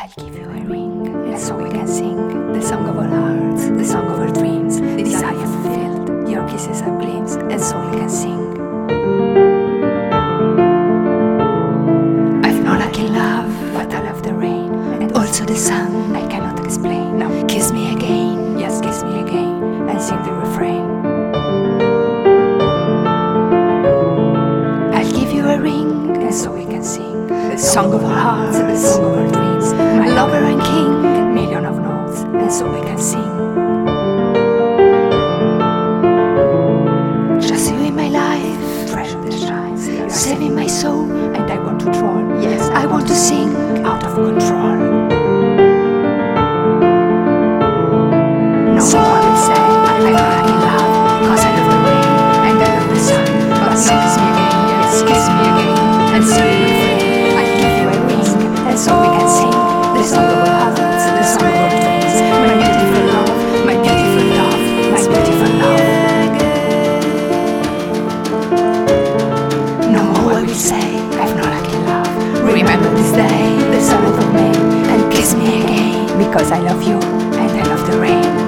I'll give you a ring, and so we can sing the song of our hearts, the song of our dreams, the desire fulfilled. Your kisses are gleams, and so we can sing. I've no lucky love, but I love the rain, and also the sun. I cannot explain. Now kiss me again, yes, kiss me again, and sing the refrain. I'll give you a ring, and so we can sing the song of our hearts, the song of our dreams. Lover and king, million of notes, and so we can sing. Just you in my life, treasure that shines, saving my soul, and I want to troll. Yes, I want to sing out of control. No one will say I'm not in love, cause I love the rain and I love the sun. But kiss me again, yes, kiss me again, and sing my friend. I give you a ring, and so we can sing Remember this day, the seventh of May, and kiss me again because I love you and I love the rain.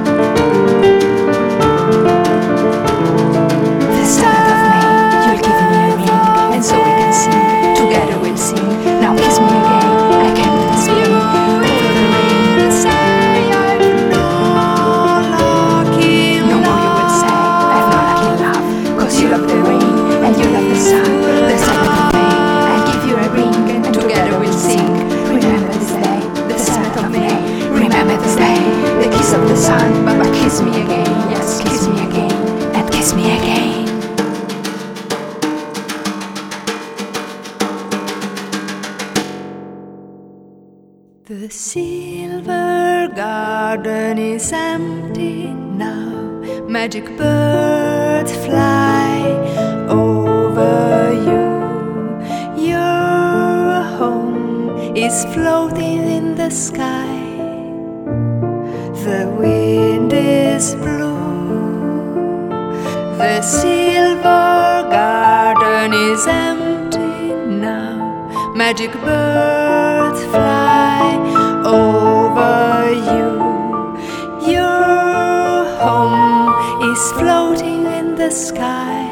The silver garden is empty now. Magic birds fly over you. Your home is floating in the sky. The wind is blue. The silver garden is empty now. Magic birds fly is floating in the sky.